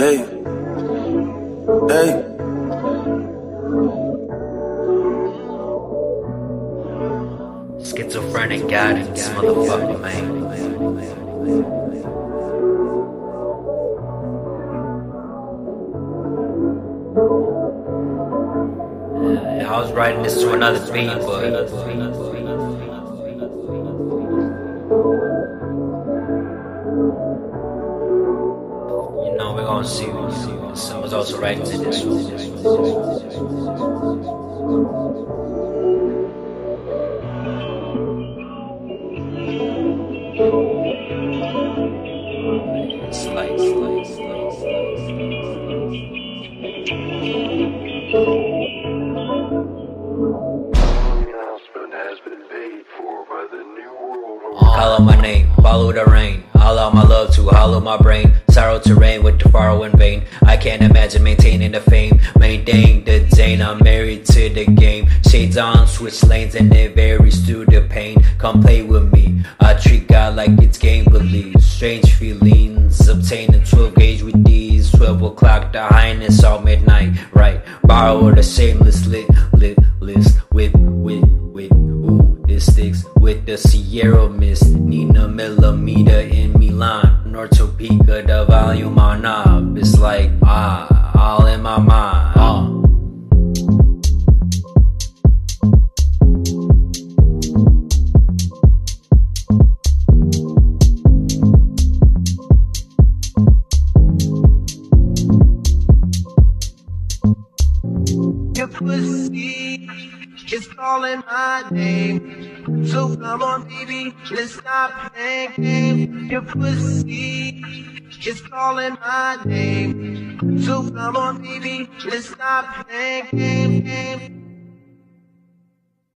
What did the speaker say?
Hey, hey. Schizophrenic guidance, motherfucker, man. I was writing this to another beat, but been paid for by the New World Order. Hollow my name, follow the rain. Allow my love to hollow my brain. Sorrow to rain with the furrow in vain. I can't imagine maintaining the fame. Maintain the Zane, I'm married to the game. Shades on, switch lanes, and it varies through the pain. Come play with me. I treat God like it's game believe. Strange feelings, obtain a 12 gauge with these. 12 o'clock, the highness, all midnight. Right, borrow the shameless lit, lit list with, with, with, ooh, it sticks with the Sierra Mist. Nina millimeter in Milan, Nortopica, the volume on knob. It's like, ah, all in my mind. Ah. Your pussy is calling my name. So come on, baby, let's stop playing games. Your pussy is calling my name. So come on, baby, let's stop playing games.